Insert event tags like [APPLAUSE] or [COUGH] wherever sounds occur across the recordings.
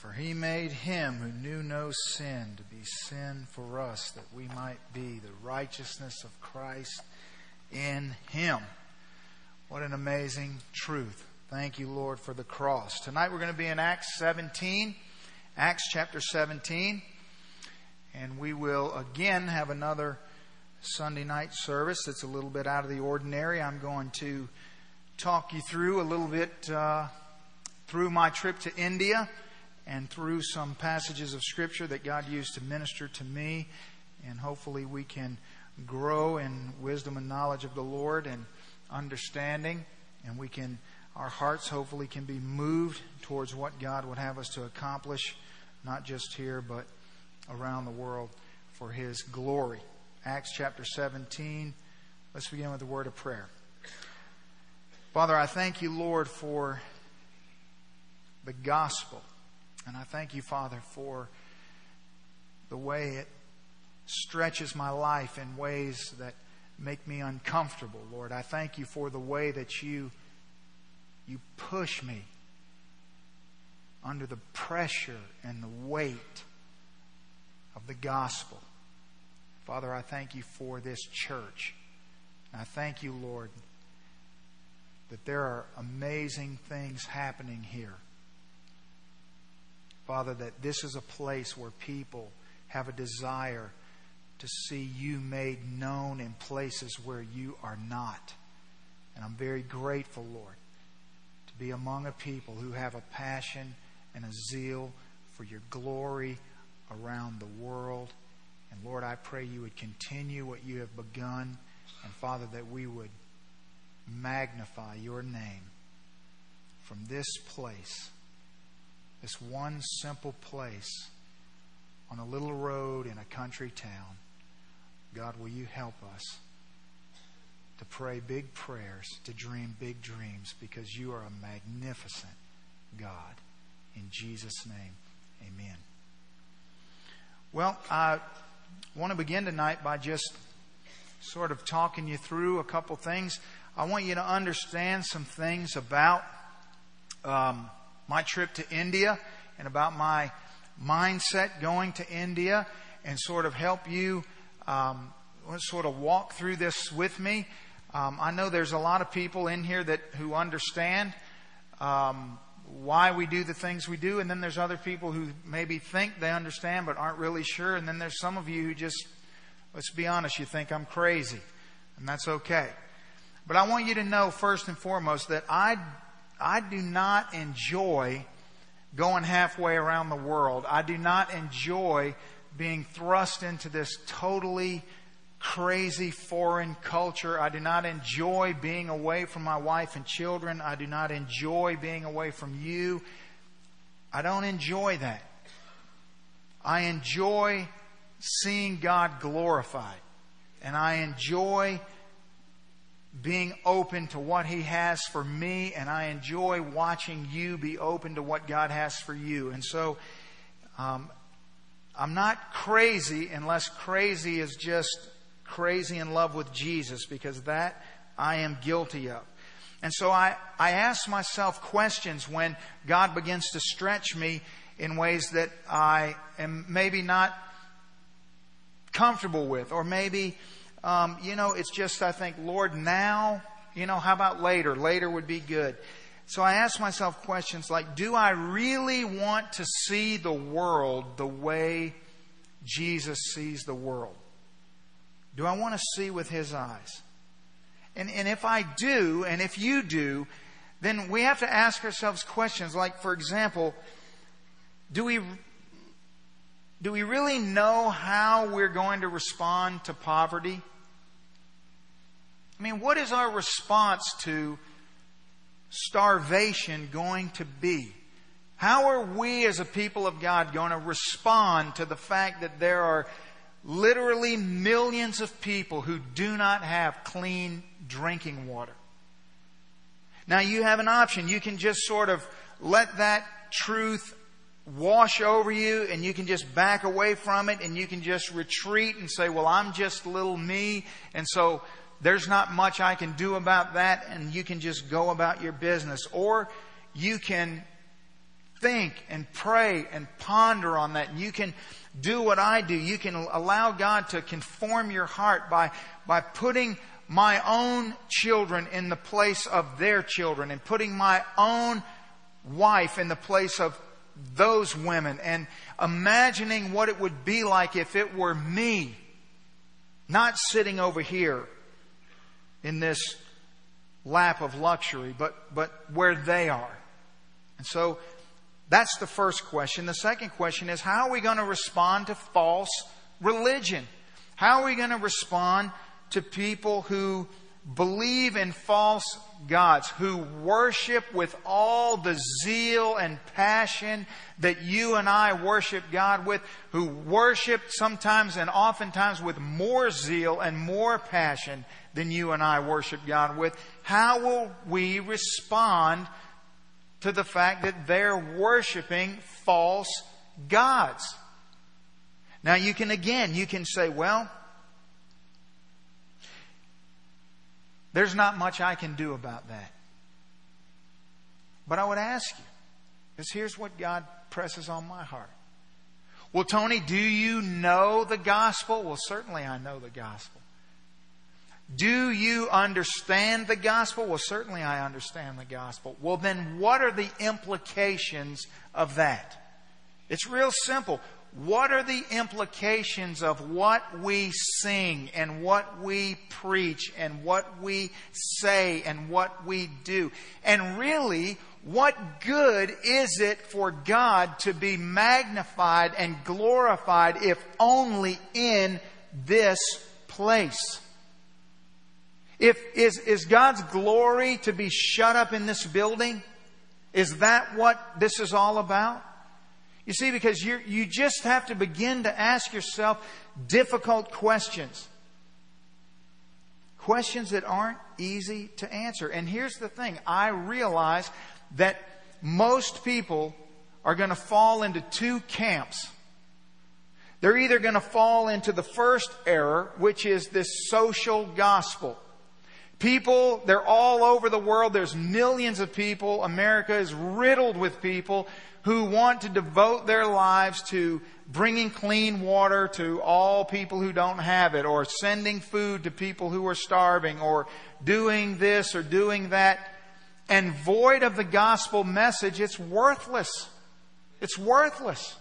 For he made him who knew no sin to be sin for us, that we might be the righteousness of Christ in him. What an amazing truth. Thank you, Lord, for the cross. Tonight we're going to be in Acts 17, Acts chapter 17, and we will again have another Sunday night service that's a little bit out of the ordinary. I'm going to talk you through a little bit uh, through my trip to India and through some passages of Scripture that God used to minister to me. And hopefully we can grow in wisdom and knowledge of the Lord and understanding. And we can, our hearts hopefully can be moved towards what God would have us to accomplish, not just here, but around the world for His glory. Acts chapter 17. Let's begin with a word of prayer. Father, I thank you, Lord, for the gospel. And I thank you, Father, for the way it stretches my life in ways that make me uncomfortable, Lord. I thank you for the way that you you push me under the pressure and the weight of the gospel. Father, I thank you for this church. And I thank you, Lord, that there are amazing things happening here. Father, that this is a place where people have a desire to see you made known in places where you are not. And I'm very grateful, Lord, to be among a people who have a passion and a zeal for your glory around the world. And Lord, I pray you would continue what you have begun. And Father, that we would magnify your name from this place, this one simple place on a little road in a country town. God, will you help us to pray big prayers, to dream big dreams, because you are a magnificent God. In Jesus' name, amen. Well, I want to begin tonight by just sort of talking you through a couple things. I want you to understand some things about um, my trip to India and about my mindset going to India and sort of help you um, sort of walk through this with me. Um, I know there's a lot of people in here that who understand um, why we do the things we do, and then there's other people who maybe think they understand but aren't really sure, and then there's some of you who just, let's be honest, you think I'm crazy, and that's okay. But I want you to know first and foremost that I, I do not enjoy going halfway around the world. I do not enjoy being thrust into this totally crazy foreign culture. I do not enjoy being away from my wife and children. I do not enjoy being away from you. I don't enjoy that. I enjoy seeing God glorified. And I enjoy being open to what He has for me, and I enjoy watching you be open to what God has for you. And so, um, I'm not crazy unless crazy is just crazy in love with Jesus, because that I am guilty of. And so I, I ask myself questions when God begins to stretch me in ways that I am maybe not comfortable with, or maybe um, you know, it's just, I think, Lord, now, you know, how about later? Later would be good. So I ask myself questions like, do I really want to see the world the way Jesus sees the world? Do I want to see with his eyes? And, and if I do, and if you do, then we have to ask ourselves questions like, for example, do we do we really know how we're going to respond to poverty? I mean, what is our response to starvation going to be? How are we as a people of God going to respond to the fact that there are literally millions of people who do not have clean drinking water? Now you have an option. You can just sort of let that truth wash over you and you can just back away from it and you can just retreat and say, well, I'm just little me. And so there's not much I can do about that and you can just go about your business. Or you can think and pray and ponder on that. And you can do what I do. You can allow God to conform your heart by, by putting my own children in the place of their children and putting my own wife in the place of those women and imagining what it would be like if it were me, not sitting over here in this lap of luxury, but, but where they are. And so that's the first question. The second question is how are we going to respond to false religion? How are we going to respond to people who believe in false gods, who worship with all the zeal and passion that you and I worship God with, who worship sometimes and oftentimes with more zeal and more passion than you and I worship God with, how will we respond to the fact that they're worshiping false gods? Now you can again, you can say, well, There's not much I can do about that. But I would ask you, because here's what God presses on my heart. Well, Tony, do you know the gospel? Well, certainly I know the gospel. Do you understand the gospel? Well, certainly I understand the gospel. Well, then what are the implications of that? It's real simple what are the implications of what we sing and what we preach and what we say and what we do? And really, what good is it for God to be magnified and glorified if only in this place? If, is, is God's glory to be shut up in this building? Is that what this is all about? You see, because you you just have to begin to ask yourself difficult questions. Questions that aren't easy to answer. And here's the thing I realize that most people are going to fall into two camps. They're either going to fall into the first error, which is this social gospel. People, they're all over the world. There's millions of people. America is riddled with people who want to devote their lives to bringing clean water to all people who don't have it, or sending food to people who are starving, or doing this or doing that, and void of the gospel message, it's worthless. It's worthless.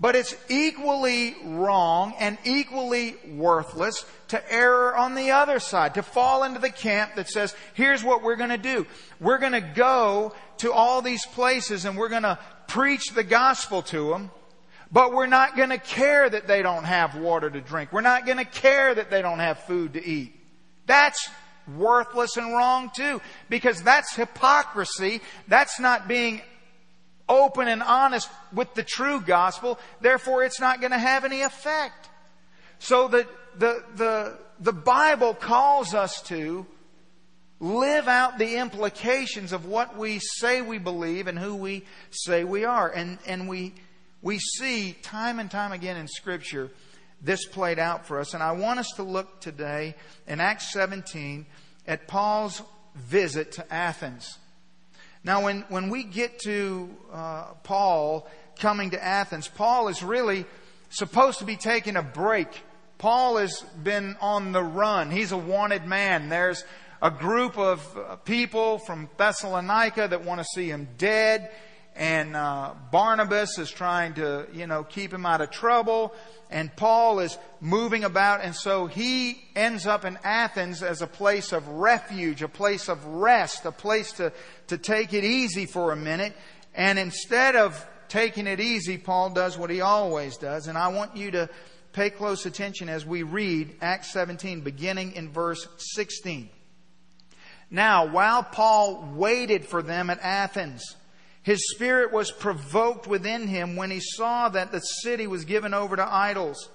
But it's equally wrong and equally worthless to err on the other side, to fall into the camp that says, here's what we're going to do. We're going to go to all these places and we're going to preach the gospel to them, but we're not going to care that they don't have water to drink. We're not going to care that they don't have food to eat. That's worthless and wrong too, because that's hypocrisy. That's not being open and honest with the true gospel, therefore it's not going to have any effect. So the, the, the, the Bible calls us to live out the implications of what we say we believe and who we say we are. And, and we, we see time and time again in Scripture this played out for us. And I want us to look today in Acts 17 at Paul's visit to Athens. Now, when, when we get to uh, Paul coming to Athens, Paul is really supposed to be taking a break. Paul has been on the run. He's a wanted man. There's a group of uh, people from Thessalonica that want to see him dead. And uh, Barnabas is trying to, you know, keep him out of trouble and Paul is moving about, and so he ends up in Athens as a place of refuge, a place of rest, a place to, to take it easy for a minute. And instead of taking it easy, Paul does what he always does. And I want you to pay close attention as we read Acts 17, beginning in verse 16. Now, while Paul waited for them at Athens, his spirit was provoked within him when he saw that the city was given over to idols.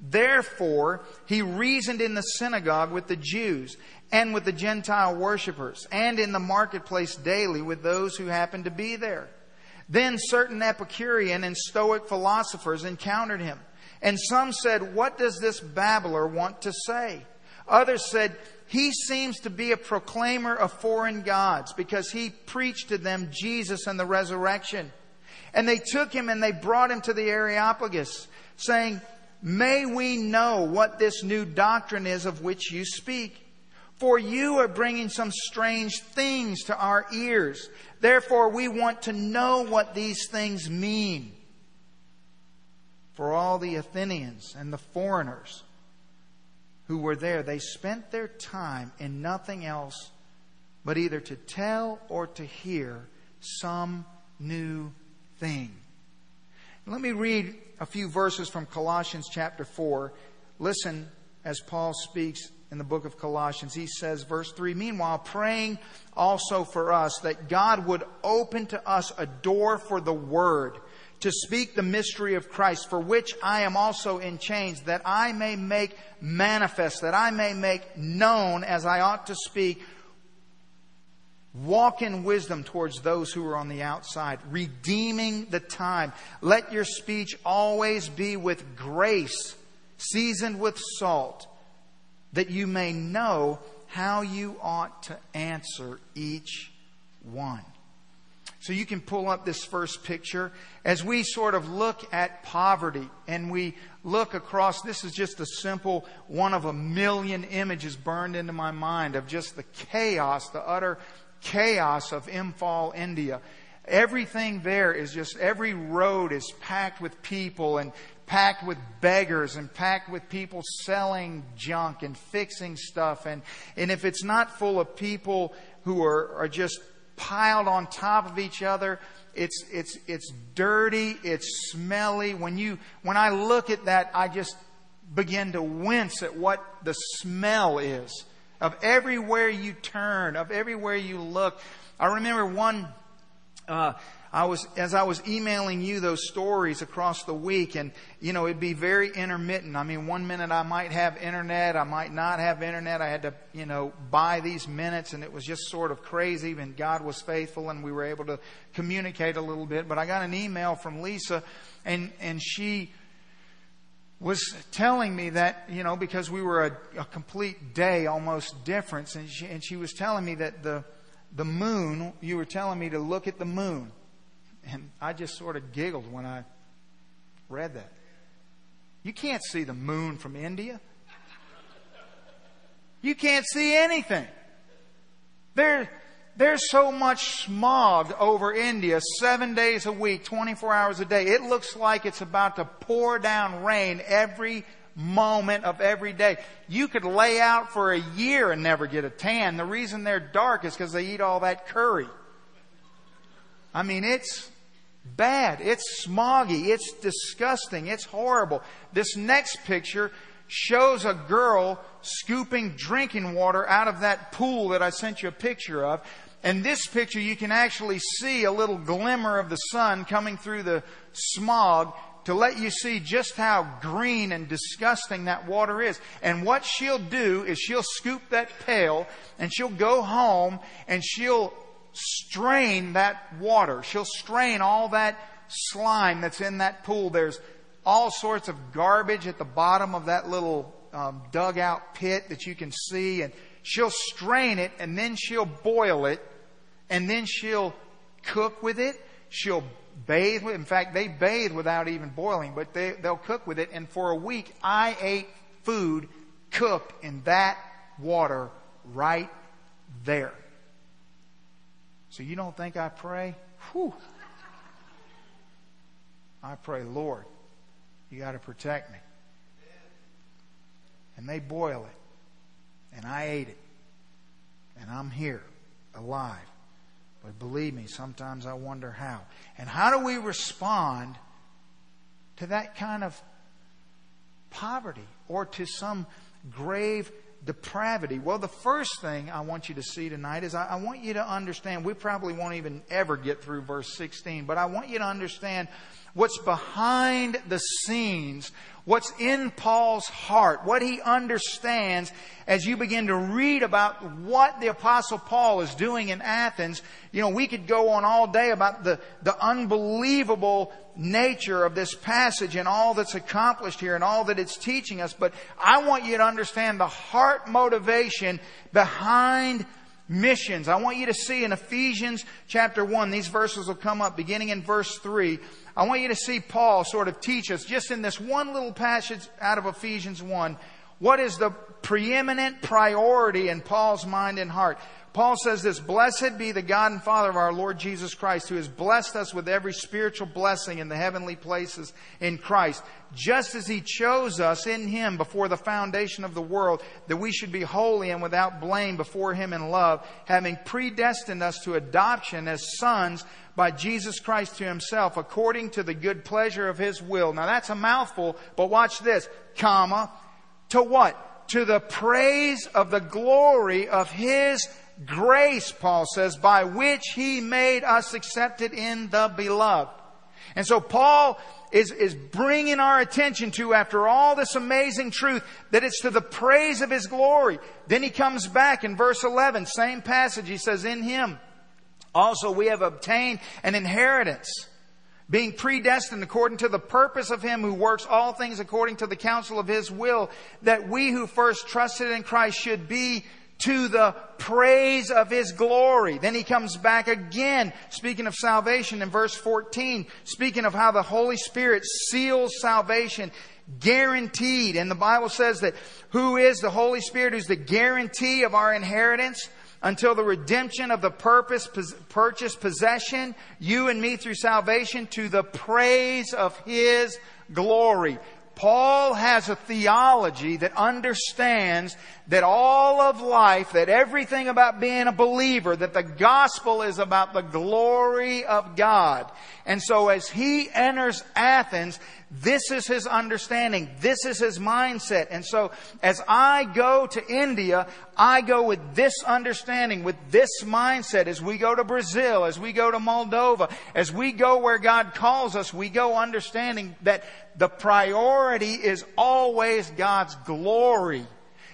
Therefore, he reasoned in the synagogue with the Jews and with the Gentile worshippers, and in the marketplace daily with those who happened to be there. Then certain Epicurean and Stoic philosophers encountered him. And some said, What does this babbler want to say? Others said, He seems to be a proclaimer of foreign gods because he preached to them Jesus and the resurrection. And they took him and they brought him to the Areopagus, saying, May we know what this new doctrine is of which you speak. For you are bringing some strange things to our ears. Therefore, we want to know what these things mean. For all the Athenians and the foreigners who were there, they spent their time in nothing else but either to tell or to hear some new thing. Let me read a few verses from Colossians chapter 4. Listen as Paul speaks in the book of Colossians. He says, verse 3 Meanwhile, praying also for us that God would open to us a door for the word to speak the mystery of Christ, for which I am also in chains, that I may make manifest, that I may make known as I ought to speak. Walk in wisdom towards those who are on the outside, redeeming the time. Let your speech always be with grace, seasoned with salt that you may know how you ought to answer each one. So you can pull up this first picture as we sort of look at poverty and we look across. This is just a simple one of a million images burned into my mind of just the chaos, the utter chaos of Imphal, India. Everything there is just, every road is packed with people and packed with beggars and packed with people selling junk and fixing stuff. And, and if it's not full of people who are, are just piled on top of each other, it's, it's, it's dirty, it's smelly. When you, when I look at that, I just begin to wince at what the smell is of everywhere you turn, of everywhere you look. I remember one, uh, I was, as I was emailing you those stories across the week and, you know, it'd be very intermittent. I mean, one minute I might have internet, I might not have internet. I had to, you know, buy these minutes and it was just sort of crazy and God was faithful and we were able to communicate a little bit. But I got an email from Lisa and, and she, was telling me that, you know, because we were a, a complete day almost difference, and she, and she was telling me that the, the moon, you were telling me to look at the moon. And I just sort of giggled when I read that. You can't see the moon from India. You can't see anything. There, there's so much smog over India seven days a week, 24 hours a day. It looks like it's about to pour down rain every moment of every day. You could lay out for a year and never get a tan. The reason they're dark is because they eat all that curry. I mean, it's bad. It's smoggy. It's disgusting. It's horrible. This next picture shows a girl scooping drinking water out of that pool that I sent you a picture of. And this picture, you can actually see a little glimmer of the sun coming through the smog to let you see just how green and disgusting that water is. And what she'll do is she'll scoop that pail and she'll go home and she'll strain that water. She'll strain all that slime that's in that pool. There's all sorts of garbage at the bottom of that little um, dugout pit that you can see. And she'll strain it and then she'll boil it and then she'll cook with it. She'll bathe with it. In fact, they bathe without even boiling, but they, they'll cook with it. And for a week, I ate food cooked in that water right there. So you don't think I pray? Whew. I pray, Lord, you got to protect me. And they boil it. And I ate it. And I'm here, alive. But believe me, sometimes I wonder how. And how do we respond to that kind of poverty or to some grave depravity? Well, the first thing I want you to see tonight is I, I, want you to understand, we probably won't even ever get through verse 16, but I want you to understand what's behind the scenes what's in Paul's heart, what he understands as you begin to read about what the apostle Paul is doing in Athens. You know, we could go on all day about the, the unbelievable nature of this passage and all that's accomplished here and all that it's teaching us, but I want you to understand the heart motivation behind missions. I want you to see in Ephesians chapter 1, these verses will come up beginning in verse 3. I want you to see Paul sort of teach us just in this one little passage out of Ephesians 1, what is the preeminent priority in Paul's mind and heart. Paul says this, Blessed be the God and Father of our Lord Jesus Christ, who has blessed us with every spiritual blessing in the heavenly places in Christ, just as he chose us in him before the foundation of the world, that we should be holy and without blame before him in love, having predestined us to adoption as sons by Jesus Christ to himself, according to the good pleasure of his will. Now that's a mouthful, but watch this, comma, to what? To the praise of the glory of his grace, Paul says, by which he made us accepted in the beloved. And so Paul is, is bringing our attention to, after all this amazing truth, that it's to the praise of his glory. Then he comes back in verse 11, same passage, he says, in him also we have obtained an inheritance being predestined according to the purpose of Him who works all things according to the counsel of His will, that we who first trusted in Christ should be to the praise of His glory. Then He comes back again, speaking of salvation in verse 14, speaking of how the Holy Spirit seals salvation guaranteed. And the Bible says that who is the Holy Spirit who's the guarantee of our inheritance? until the redemption of the purpose, purchased possession, you and me through salvation, to the praise of His glory. Paul has a theology that understands that all of life, that everything about being a believer, that the gospel is about the glory of God. And so as he enters Athens, this is his understanding. This is his mindset. And so as I go to India, I go with this understanding, with this mindset. As we go to Brazil, as we go to Moldova, as we go where God calls us, we go understanding that the priority is always God's glory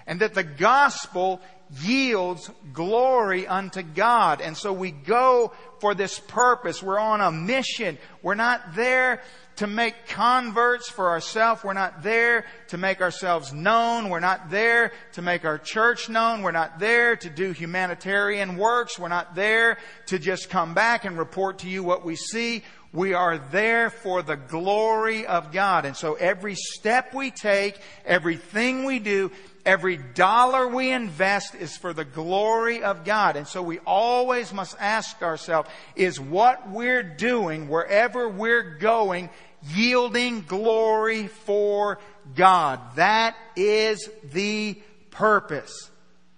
and that the gospel yields glory unto God. And so we go for this purpose. We're on a mission. We're not there to make converts for ourselves. We're not there to make ourselves known. We're not there to make our church known. We're not there to do humanitarian works. We're not there to just come back and report to you what we see. We are there for the glory of God. And so every step we take, everything we do, every dollar we invest is for the glory of God. And so we always must ask ourselves, is what we're doing, wherever we're going, yielding glory for God? That is the purpose.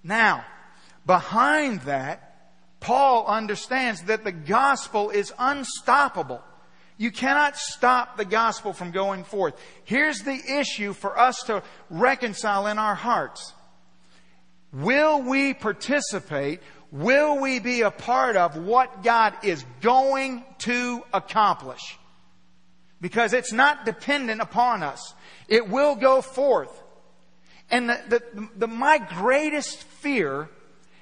Now, behind that, Paul understands that the gospel is unstoppable. You cannot stop the gospel from going forth. Here's the issue for us to reconcile in our hearts. Will we participate? Will we be a part of what God is going to accomplish? Because it's not dependent upon us. It will go forth. And the, the, the, my greatest fear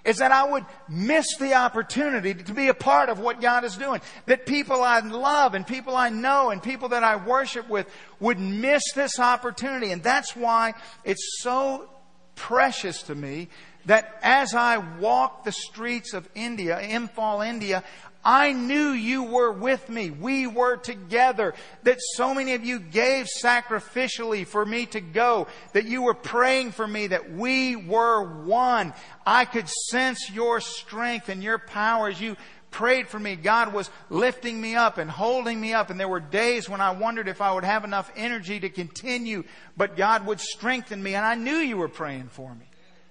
is that I would miss the opportunity to be a part of what God is doing. That people I love and people I know and people that I worship with would miss this opportunity. And that's why it's so precious to me that as I walk the streets of India, Imphal, India, I knew you were with me. We were together. That so many of you gave sacrificially for me to go. That you were praying for me. That we were one. I could sense your strength and your power as you prayed for me. God was lifting me up and holding me up. And there were days when I wondered if I would have enough energy to continue, but God would strengthen me. And I knew you were praying for me.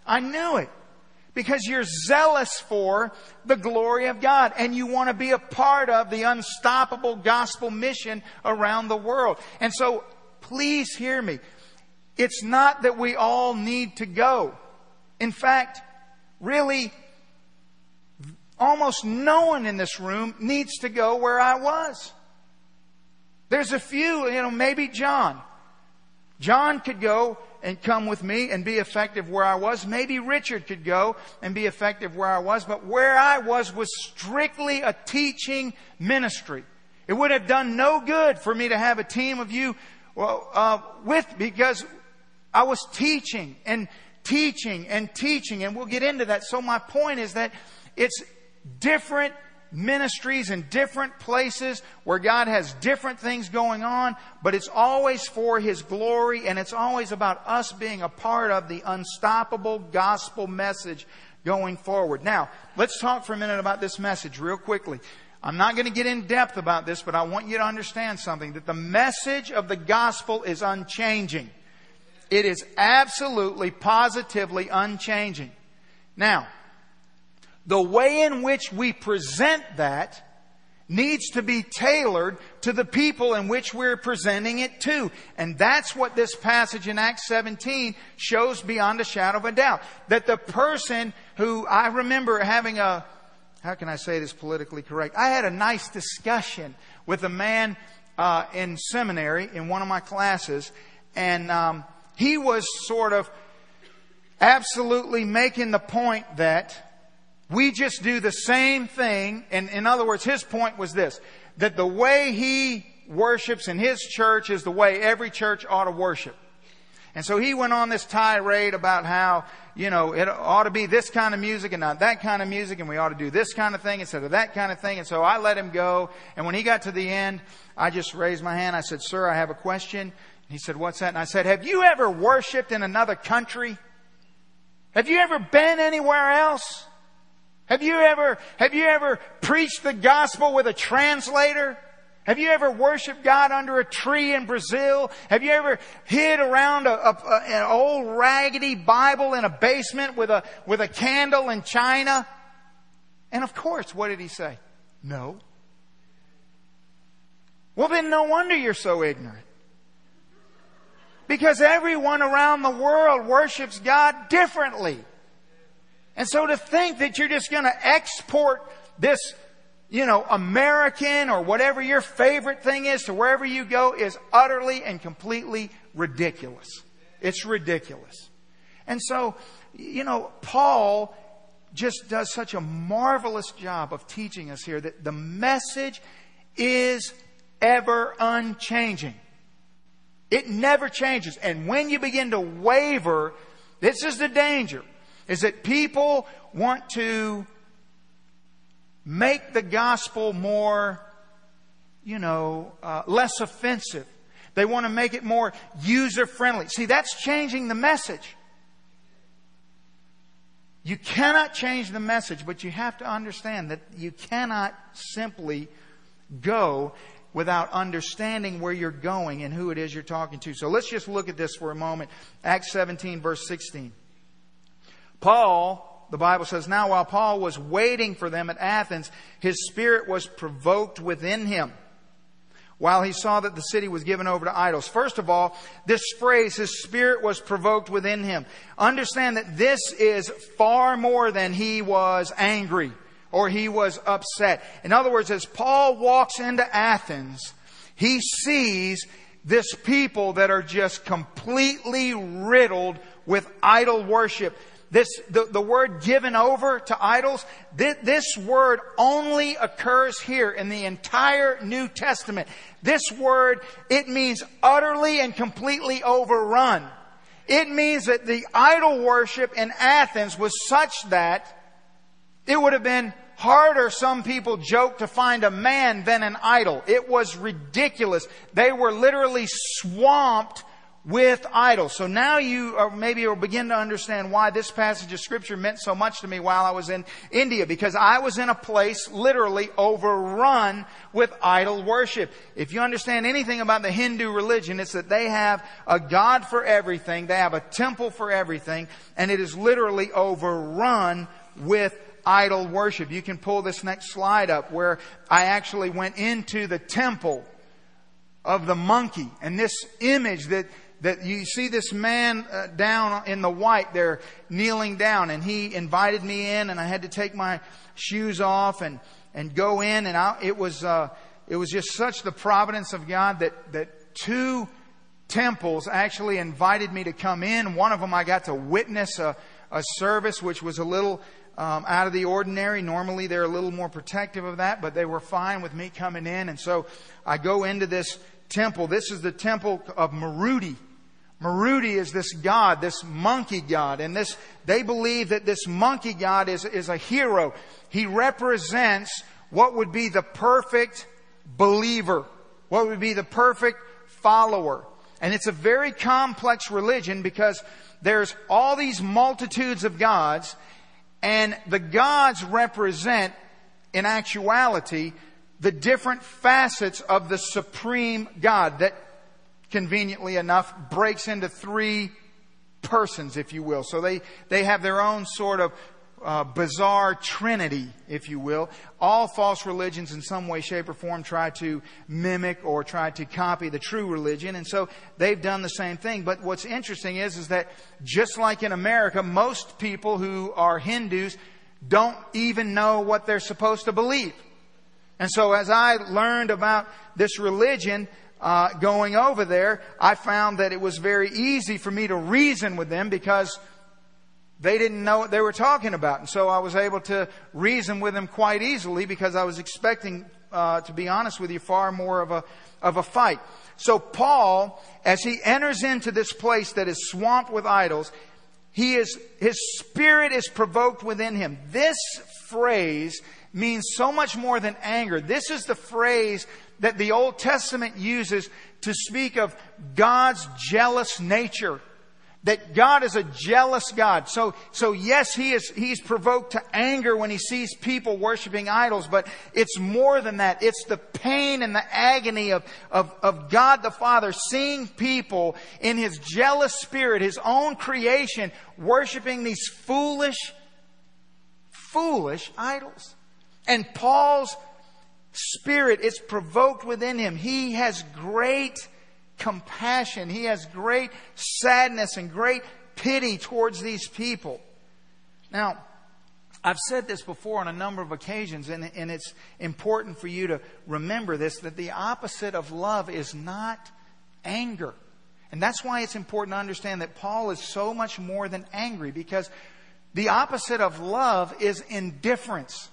I knew it because you're zealous for the glory of God and you want to be a part of the unstoppable gospel mission around the world. And so please hear me. It's not that we all need to go. In fact, really, almost no one in this room needs to go where I was. There's a few, you know, maybe John. John could go and come with me and be effective where I was. Maybe Richard could go and be effective where I was, but where I was was strictly a teaching ministry. It would have done no good for me to have a team of you uh, with because I was teaching and teaching and teaching, and we'll get into that. So my point is that it's different ministries in different places where God has different things going on, but it's always for His glory and it's always about us being a part of the unstoppable gospel message going forward. Now, let's talk for a minute about this message real quickly. I'm not going to get in depth about this, but I want you to understand something that the message of the gospel is unchanging. It is absolutely, positively unchanging. Now, the way in which we present that needs to be tailored to the people in which we're presenting it to. And that's what this passage in Acts 17 shows beyond a shadow of a doubt. That the person who I remember having a, how can I say this politically correct? I had a nice discussion with a man uh, in seminary in one of my classes, and um, he was sort of absolutely making the point that we just do the same thing. And in other words, his point was this, that the way he worships in his church is the way every church ought to worship. And so he went on this tirade about how, you know, it ought to be this kind of music and not that kind of music, and we ought to do this kind of thing instead of that kind of thing. And so I let him go. And when he got to the end, I just raised my hand. I said, Sir, I have a question. He said, What's that? And I said, Have you ever worshiped in another country? Have you ever been anywhere else? Have you ever, have you ever preached the gospel with a translator? Have you ever worshiped God under a tree in Brazil? Have you ever hid around a, a, an old raggedy Bible in a basement with a, with a candle in China? And of course, what did he say? No. Well, then no wonder you're so ignorant. Because everyone around the world worships God differently. And so to think that you're just going to export this, you know, American or whatever your favorite thing is to wherever you go is utterly and completely ridiculous. It's ridiculous. And so, you know, Paul just does such a marvelous job of teaching us here that the message is ever unchanging. It never changes. And when you begin to waver, this is the danger is that people want to make the gospel more, you know, uh, less offensive. They want to make it more user friendly. See, that's changing the message. You cannot change the message, but you have to understand that you cannot simply go without understanding where you're going and who it is you're talking to. So let's just look at this for a moment. Acts 17, verse 16. Paul, the Bible says, now while Paul was waiting for them at Athens, his spirit was provoked within him while he saw that the city was given over to idols. First of all, this phrase, his spirit was provoked within him. Understand that this is far more than he was angry or he was upset. In other words, as Paul walks into Athens, he sees this people that are just completely riddled with idol worship this, the, the word given over to idols, this, this word only occurs here in the entire New Testament. This word, it means utterly and completely overrun. It means that the idol worship in Athens was such that it would have been harder, some people joke, to find a man than an idol. It was ridiculous. They were literally swamped with idols. So now you are maybe will begin to understand why this passage of scripture meant so much to me while I was in India because I was in a place literally overrun with idol worship. If you understand anything about the Hindu religion, it's that they have a God for everything. They have a temple for everything and it is literally overrun with idol worship. You can pull this next slide up where I actually went into the temple of the monkey and this image that that you see this man uh, down in the white there kneeling down and he invited me in and I had to take my shoes off and, and go in and I, it was, uh, it was just such the providence of God that, that two temples actually invited me to come in. One of them I got to witness a, a service which was a little um, out of the ordinary. Normally they're a little more protective of that, but they were fine with me coming in. And so I go into this temple. This is the temple of Maruti. Maruti is this god, this monkey god, and this, they believe that this monkey god is, is a hero. He represents what would be the perfect believer, what would be the perfect follower. And it's a very complex religion because there's all these multitudes of gods and the gods represent, in actuality, the different facets of the supreme God that conveniently enough breaks into three persons, if you will. So they, they have their own sort of uh, bizarre trinity, if you will. All false religions in some way, shape, or form try to mimic or try to copy the true religion. And so they've done the same thing. But what's interesting is, is that just like in America, most people who are Hindus don't even know what they're supposed to believe. And so as I learned about this religion, uh, going over there, I found that it was very easy for me to reason with them because they didn't know what they were talking about. And so I was able to reason with them quite easily because I was expecting, uh, to be honest with you, far more of a, of a fight. So Paul, as he enters into this place that is swamped with idols, he is, his spirit is provoked within him. This phrase means so much more than anger. This is the phrase that the Old Testament uses to speak of God's jealous nature that God is a jealous God. So, so yes, he is, he's provoked to anger when he sees people worshiping idols, but it's more than that. It's the pain and the agony of, of, of God the Father seeing people in his jealous spirit, his own creation, worshiping these foolish, foolish idols. And Paul's spirit is provoked within him. He has great compassion. He has great sadness and great pity towards these people. Now, I've said this before on a number of occasions, and, and it's important for you to remember this that the opposite of love is not anger. And that's why it's important to understand that Paul is so much more than angry because the opposite of love is indifference.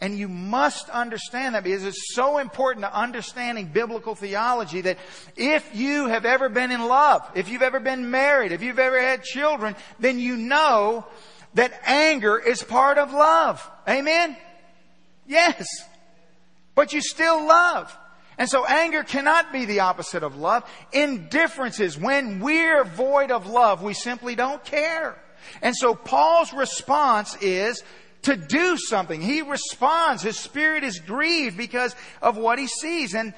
And you must understand that because it's so important to understanding biblical theology that if you have ever been in love, if you've ever been married, if you've ever had children, then you know that anger is part of love. Amen? Yes. But you still love. And so anger cannot be the opposite of love. Indifference is when we're void of love, we simply don't care. And so Paul's response is to do something. He responds. His spirit is grieved because of what he sees. And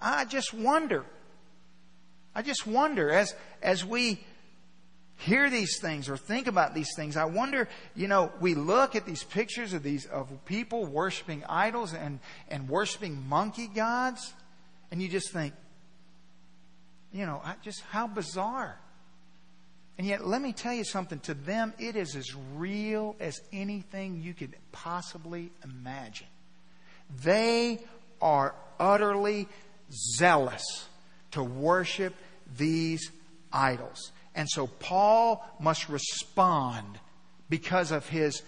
I just wonder. I just wonder as, as we hear these things or think about these things, I wonder, you know, we look at these pictures of these, of people worshiping idols and, and worshiping monkey gods, and you just think, you know, I just how bizarre. And yet, let me tell you something. To them, it is as real as anything you could possibly imagine. They are utterly zealous to worship these idols. And so Paul must respond because of his,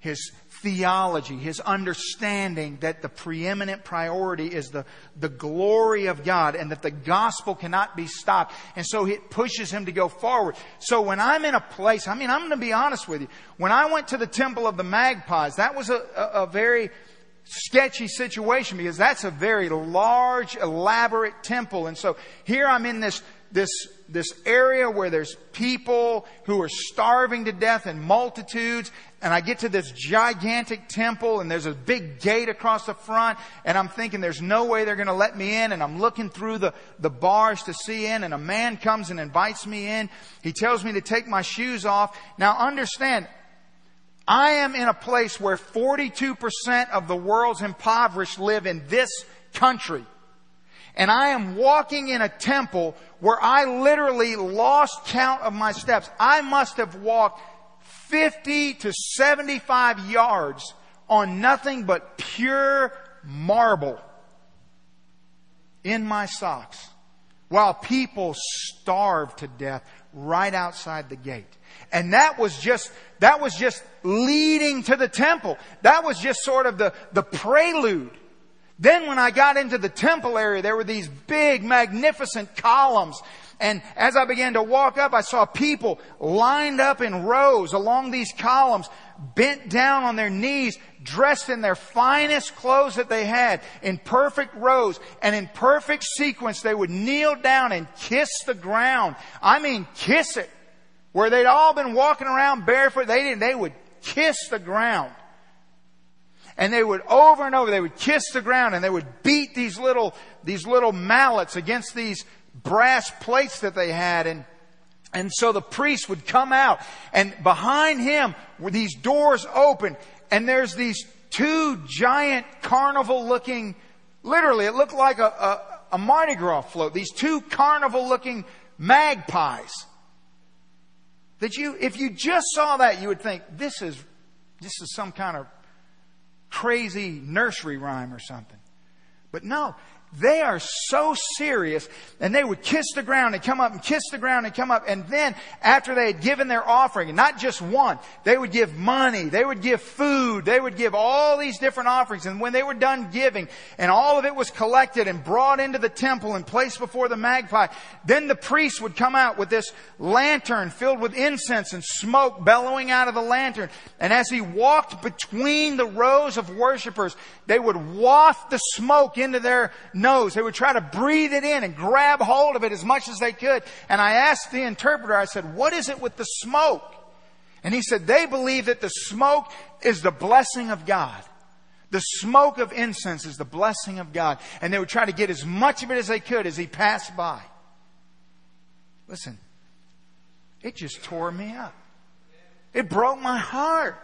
his theology, his understanding that the preeminent priority is the, the glory of God and that the gospel cannot be stopped. And so it pushes him to go forward. So when I'm in a place, I mean, I'm going to be honest with you. When I went to the Temple of the Magpies, that was a, a, a very sketchy situation because that's a very large, elaborate temple. And so here I'm in this this, this area where there's people who are starving to death in multitudes. And I get to this gigantic temple and there's a big gate across the front. And I'm thinking there's no way they're going to let me in. And I'm looking through the, the bars to see in. And a man comes and invites me in. He tells me to take my shoes off. Now understand, I am in a place where 42% of the world's impoverished live in this country and I am walking in a temple where I literally lost count of my steps. I must have walked 50 to 75 yards on nothing but pure marble in my socks while people starved to death right outside the gate. And that was just, that was just leading to the temple. That was just sort of the, the prelude. Then when I got into the temple area, there were these big, magnificent columns. And as I began to walk up, I saw people lined up in rows along these columns, bent down on their knees, dressed in their finest clothes that they had, in perfect rows, and in perfect sequence, they would kneel down and kiss the ground. I mean, kiss it. Where they'd all been walking around barefoot, they didn't, they would kiss the ground. And they would over and over, they would kiss the ground and they would beat these little, these little mallets against these brass plates that they had and and so the priest would come out and behind him were these doors open and there's these two giant carnival looking, literally it looked like a, a, a Mardi Gras float, these two carnival looking magpies. That you, if you just saw that, you would think, this is, this is some kind of crazy nursery rhyme or something. But no, they are so serious and they would kiss the ground and come up and kiss the ground and come up. And then after they had given their offering, and not just one, they would give money, they would give food, they would give all these different offerings. And when they were done giving and all of it was collected and brought into the temple and placed before the magpie, then the priest would come out with this lantern filled with incense and smoke bellowing out of the lantern. And as he walked between the rows of worshipers, they would waft the smoke into their nose. They would try to breathe it in and grab hold of it as much as they could. And I asked the interpreter, I said, what is it with the smoke? And he said, they believe that the smoke is the blessing of God. The smoke of incense is the blessing of God. And they would try to get as much of it as they could as he passed by. Listen, it just tore me up. It broke my heart.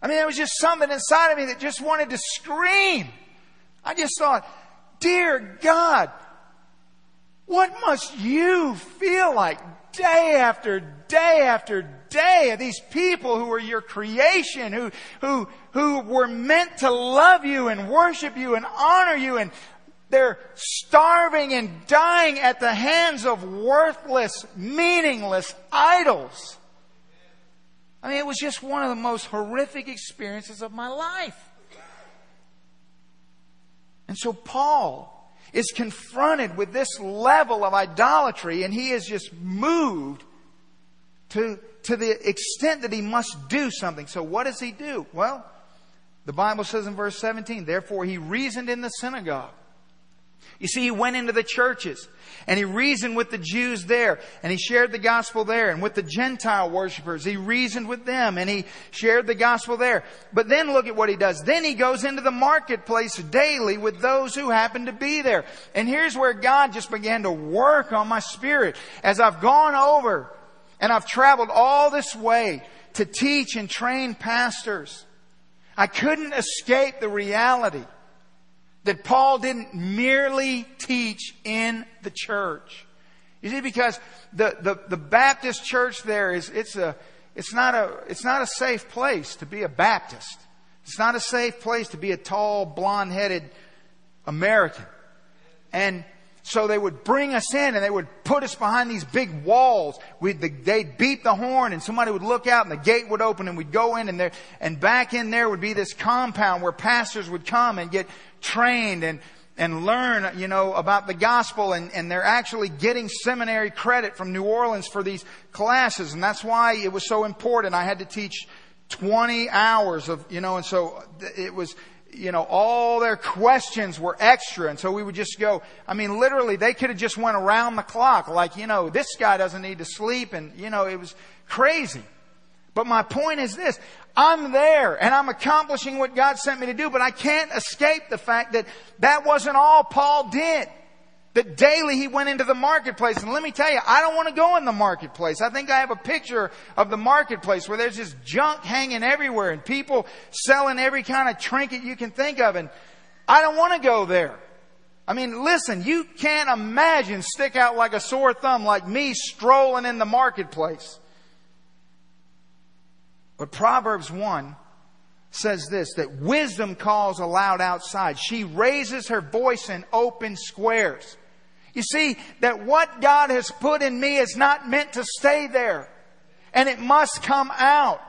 I mean, there was just something inside of me that just wanted to scream. I just thought, Dear God, what must you feel like day after day after day of these people who are your creation, who, who, who were meant to love you and worship you and honor you and they're starving and dying at the hands of worthless, meaningless idols. I mean, it was just one of the most horrific experiences of my life. And so Paul is confronted with this level of idolatry and he is just moved to, to the extent that he must do something. So what does he do? Well, the Bible says in verse 17, therefore he reasoned in the synagogue you see, he went into the churches and he reasoned with the Jews there and he shared the gospel there and with the Gentile worshippers. He reasoned with them and he shared the gospel there. But then look at what he does. Then he goes into the marketplace daily with those who happen to be there. And here's where God just began to work on my spirit as I've gone over and I've traveled all this way to teach and train pastors. I couldn't escape the reality that Paul didn't merely teach in the church. You see, because the, the, the Baptist church there is, it's a, it's not a, it's not a safe place to be a Baptist. It's not a safe place to be a tall, blonde-headed American. And so they would bring us in and they would put us behind these big walls. We'd, they'd beat the horn and somebody would look out and the gate would open and we'd go in and there, and back in there would be this compound where pastors would come and get trained and, and learn, you know, about the gospel and, and they're actually getting seminary credit from New Orleans for these classes. And that's why it was so important. I had to teach 20 hours of, you know, and so it was, you know, all their questions were extra. And so we would just go, I mean, literally they could have just went around the clock. Like, you know, this guy doesn't need to sleep. And, you know, it was crazy. But my point is this. I'm there and I'm accomplishing what God sent me to do, but I can't escape the fact that that wasn't all Paul did. That daily he went into the marketplace. And let me tell you, I don't want to go in the marketplace. I think I have a picture of the marketplace where there's just junk hanging everywhere and people selling every kind of trinket you can think of. And I don't want to go there. I mean, listen, you can't imagine stick out like a sore thumb like me strolling in the marketplace. But Proverbs 1 says this, that wisdom calls aloud outside. She raises her voice in open squares. You see, that what God has put in me is not meant to stay there. And it must come out.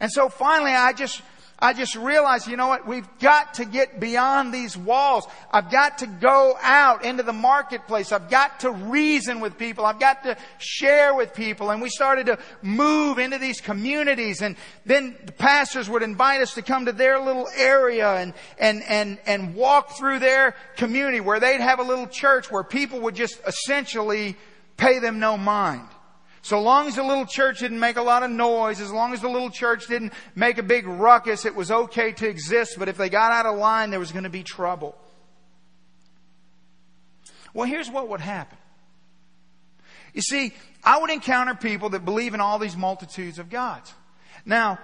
And so finally I just I just realized, you know what? We've got to get beyond these walls. I've got to go out into the marketplace. I've got to reason with people. I've got to share with people. And we started to move into these communities and then the pastors would invite us to come to their little area and, and, and, and walk through their community where they'd have a little church where people would just essentially pay them no mind. So long as the little church didn't make a lot of noise, as long as the little church didn't make a big ruckus, it was okay to exist. But if they got out of line, there was going to be trouble. Well, here's what would happen. You see, I would encounter people that believe in all these multitudes of gods. Now,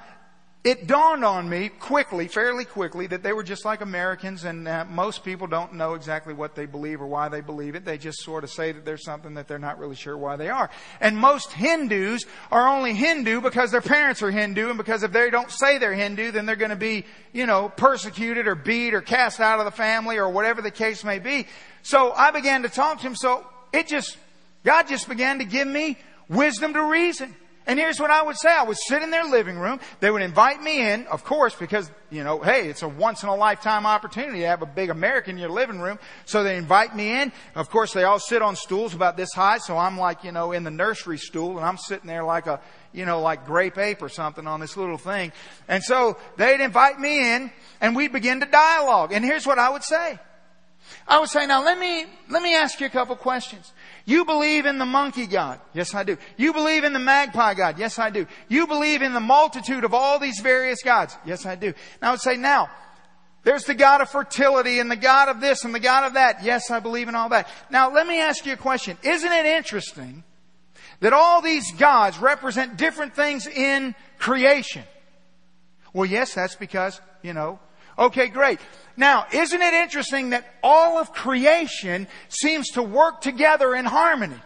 it dawned on me quickly, fairly quickly, that they were just like Americans, and uh, most people don't know exactly what they believe or why they believe it. They just sort of say that there's something that they're not really sure why they are. And most Hindus are only Hindu because their parents are Hindu, and because if they don't say they're Hindu, then they're going to be, you know, persecuted or beat or cast out of the family or whatever the case may be. So I began to talk to him. So it just, God just began to give me wisdom to reason. And here's what I would say. I would sit in their living room. They would invite me in, of course, because, you know, hey, it's a once in a lifetime opportunity to have a big American in your living room. So they invite me in. Of course, they all sit on stools about this high. So I'm like, you know, in the nursery stool and I'm sitting there like a, you know, like grape ape or something on this little thing. And so they'd invite me in and we'd begin to dialogue. And here's what I would say. I would say, now let me, let me ask you a couple questions. You believe in the monkey God. Yes, I do. You believe in the magpie God. Yes, I do. You believe in the multitude of all these various gods. Yes, I do. Now I would say, now, there's the God of fertility and the God of this and the God of that. Yes, I believe in all that. Now let me ask you a question. Isn't it interesting that all these gods represent different things in creation? Well, yes, that's because, you know, okay, great. Now, isn't it interesting that all of creation seems to work together in harmony?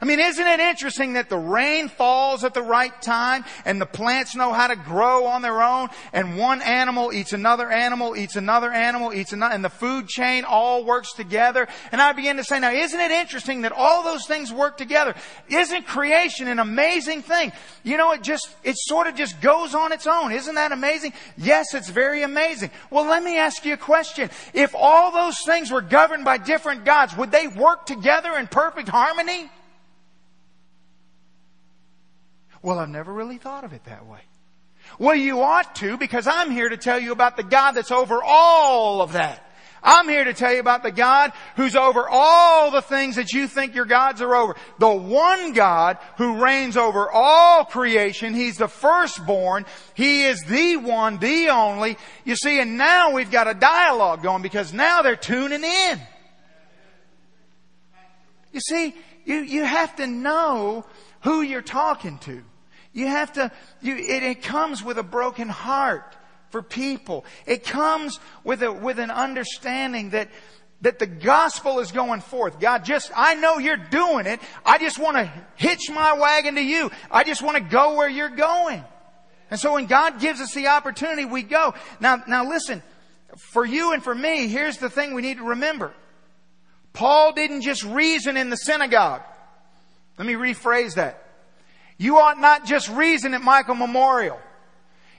I mean, isn't it interesting that the rain falls at the right time and the plants know how to grow on their own and one animal eats another animal, eats another animal, eats another, and the food chain all works together. And I begin to say, now isn't it interesting that all those things work together? Isn't creation an amazing thing? You know, it just, it sort of just goes on its own. Isn't that amazing? Yes, it's very amazing. Well, let me ask you a question. If all those things were governed by different gods, would they work together in perfect harmony? Well, I've never really thought of it that way. Well, you ought to because I'm here to tell you about the God that's over all of that. I'm here to tell you about the God who's over all the things that you think your gods are over. The one God who reigns over all creation. He's the firstborn. He is the one, the only. You see, and now we've got a dialogue going because now they're tuning in. You see, you, you have to know who you're talking to. You have to, you, it, it comes with a broken heart for people. It comes with a, with an understanding that, that the gospel is going forth. God, just, I know you're doing it. I just want to hitch my wagon to you. I just want to go where you're going. And so when God gives us the opportunity, we go. Now, now listen, for you and for me, here's the thing we need to remember. Paul didn't just reason in the synagogue. Let me rephrase that. You ought not just reason at Michael Memorial.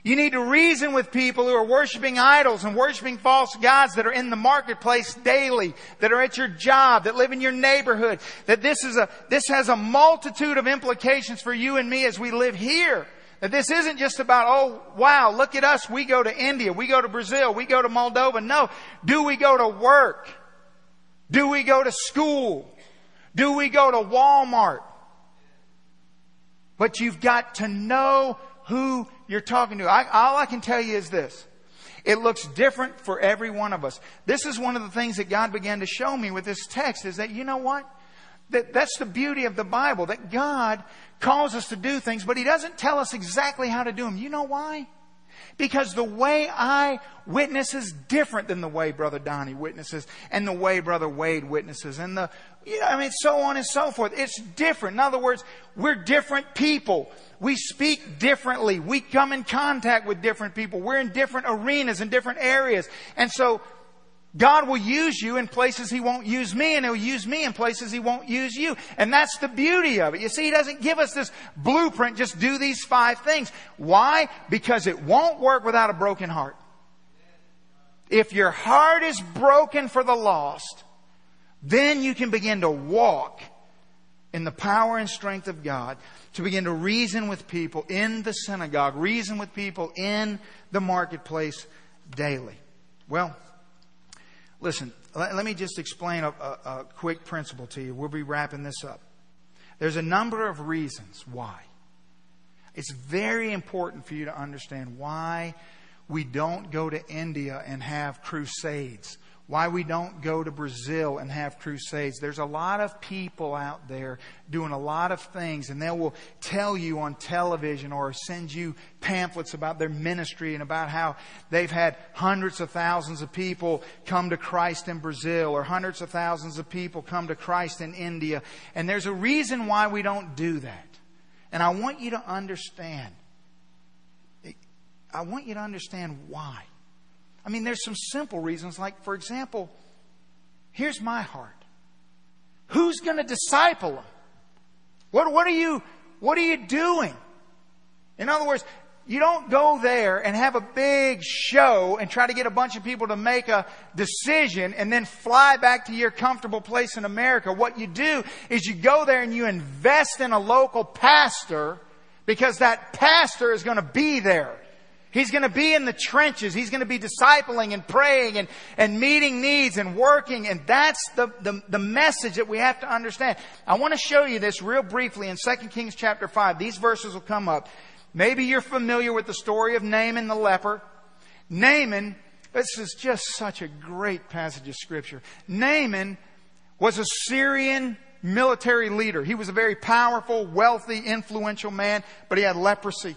You need to reason with people who are worshiping idols and worshiping false gods that are in the marketplace daily, that are at your job, that live in your neighborhood, that this is a, this has a multitude of implications for you and me as we live here. That this isn't just about, oh, wow, look at us. We go to India. We go to Brazil. We go to Moldova. No. Do we go to work? Do we go to school? Do we go to Walmart? But you've got to know who you're talking to. I, all I can tell you is this. It looks different for every one of us. This is one of the things that God began to show me with this text is that, you know what? That, that's the beauty of the Bible, that God calls us to do things, but He doesn't tell us exactly how to do them. You know why? Because the way I witness is different than the way Brother Donnie witnesses and the way Brother Wade witnesses and the, know, I mean, so on and so forth. It's different. In other words, we're different people. We speak differently. We come in contact with different people. We're in different arenas and different areas. And so God will use you in places He won't use me, and He'll use me in places He won't use you. And that's the beauty of it. You see, He doesn't give us this blueprint, just do these five things. Why? Because it won't work without a broken heart. If your heart is broken for the lost, then you can begin to walk in the power and strength of God to begin to reason with people in the synagogue, reason with people in the marketplace daily. Well, listen, let, let me just explain a, a, a quick principle to you. We'll be wrapping this up. There's a number of reasons why. It's very important for you to understand why we don't go to India and have crusades why we don't go to Brazil and have crusades. There's a lot of people out there doing a lot of things, and they will tell you on television or send you pamphlets about their ministry and about how they've had hundreds of thousands of people come to Christ in Brazil or hundreds of thousands of people come to Christ in India. And there's a reason why we don't do that. And I want you to understand. I want you to understand why. I mean, there's some simple reasons, like, for example, here's my heart. Who's going to disciple them? What, what are you, what are you doing? In other words, you don't go there and have a big show and try to get a bunch of people to make a decision and then fly back to your comfortable place in America. What you do is you go there and you invest in a local pastor because that pastor is going to be there. He's going to be in the trenches. He's going to be discipling and praying and, and meeting needs and working. And that's the, the, the message that we have to understand. I want to show you this real briefly in 2 Kings chapter 5. These verses will come up. Maybe you're familiar with the story of Naaman the leper. Naaman, this is just such a great passage of scripture. Naaman was a Syrian military leader. He was a very powerful, wealthy, influential man, but he had leprosy.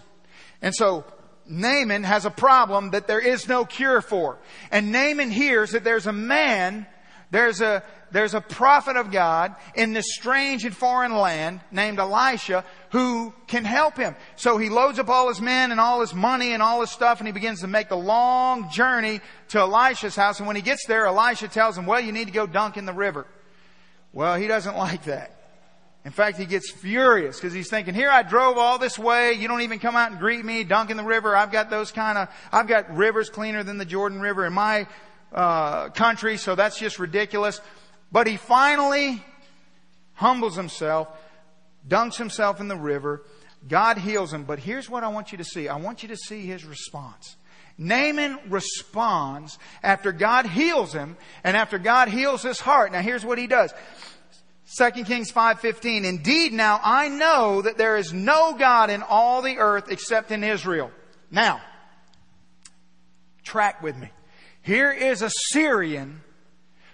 And so Naaman has a problem that there is no cure for. And Naaman hears that there's a man, there's a, there's a prophet of God in this strange and foreign land named Elisha who can help him. So he loads up all his men and all his money and all his stuff and he begins to make the long journey to Elisha's house. And when he gets there, Elisha tells him, well, you need to go dunk in the river. Well, he doesn't [LAUGHS] like that. In fact, he gets furious because he's thinking, here I drove all this way. You don't even come out and greet me, dunk in the river. I've got those kind of, I've got rivers cleaner than the Jordan River in my uh, country, so that's just ridiculous. But he finally humbles himself, dunks himself in the river. God heals him. But here's what I want you to see. I want you to see his response. Naaman responds after God heals him and after God heals his heart. Now here's what he does. 2 Kings 5:15 Indeed now I know that there is no god in all the earth except in Israel. Now track with me. Here is a Syrian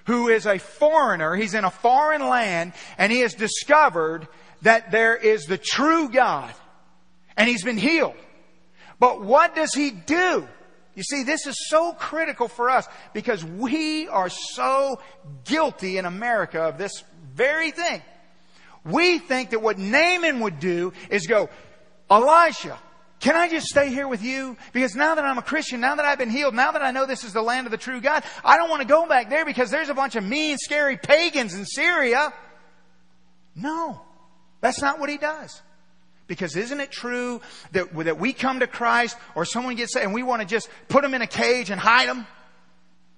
who is a foreigner, he's in a foreign land and he has discovered that there is the true God and he's been healed. But what does he do? You see, this is so critical for us because we are so guilty in America of this very thing. We think that what Naaman would do is go, Elisha, can I just stay here with you? Because now that I'm a Christian, now that I've been healed, now that I know this is the land of the true God, I don't want to go back there because there's a bunch of mean, scary pagans in Syria. No, that's not what he does. Because isn't it true that, that we come to Christ or someone gets and we want to just put them in a cage and hide them?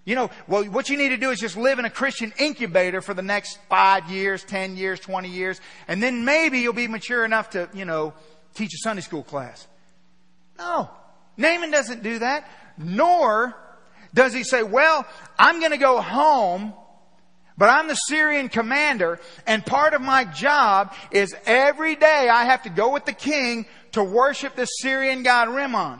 You know, well, what you need to do is just live in a Christian incubator for the next five years, ten years, twenty years, and then maybe you'll be mature enough to, you know, teach a Sunday school class. No. Naaman doesn't do that, nor does he say, well, I'm going to go home, but I'm the Syrian commander, and part of my job is every day I have to go with the king to worship the Syrian god Rimmon.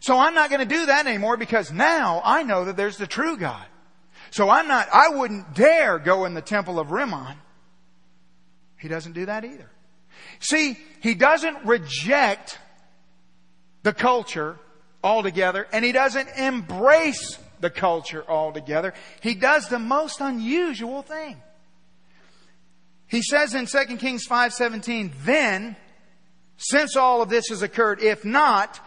So I'm not going to do that anymore because now I know that there's the true God. So I'm not, I wouldn't dare go in the temple of Rimmon. He doesn't do that either. See, he doesn't reject the culture altogether and he doesn't embrace the culture altogether. He does the most unusual thing. He says in 2 Kings 5:17, "Then since all of this has occurred, if not,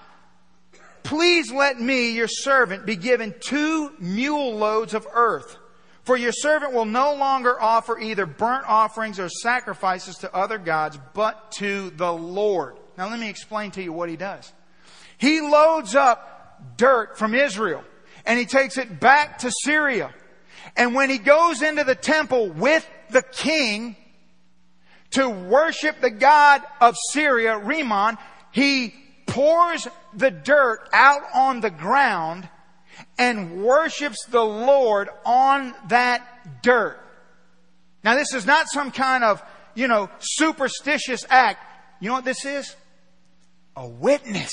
Please let me, your servant, be given two mule loads of earth. For your servant will no longer offer either burnt offerings or sacrifices to other gods, but to the Lord. Now let me explain to you what he does. He loads up dirt from Israel and he takes it back to Syria. And when he goes into the temple with the king to worship the God of Syria, Rimmon, he pours the dirt out on the ground and worships the Lord on that dirt. Now this is not some kind of, you know, superstitious act. You know what this is? A witness.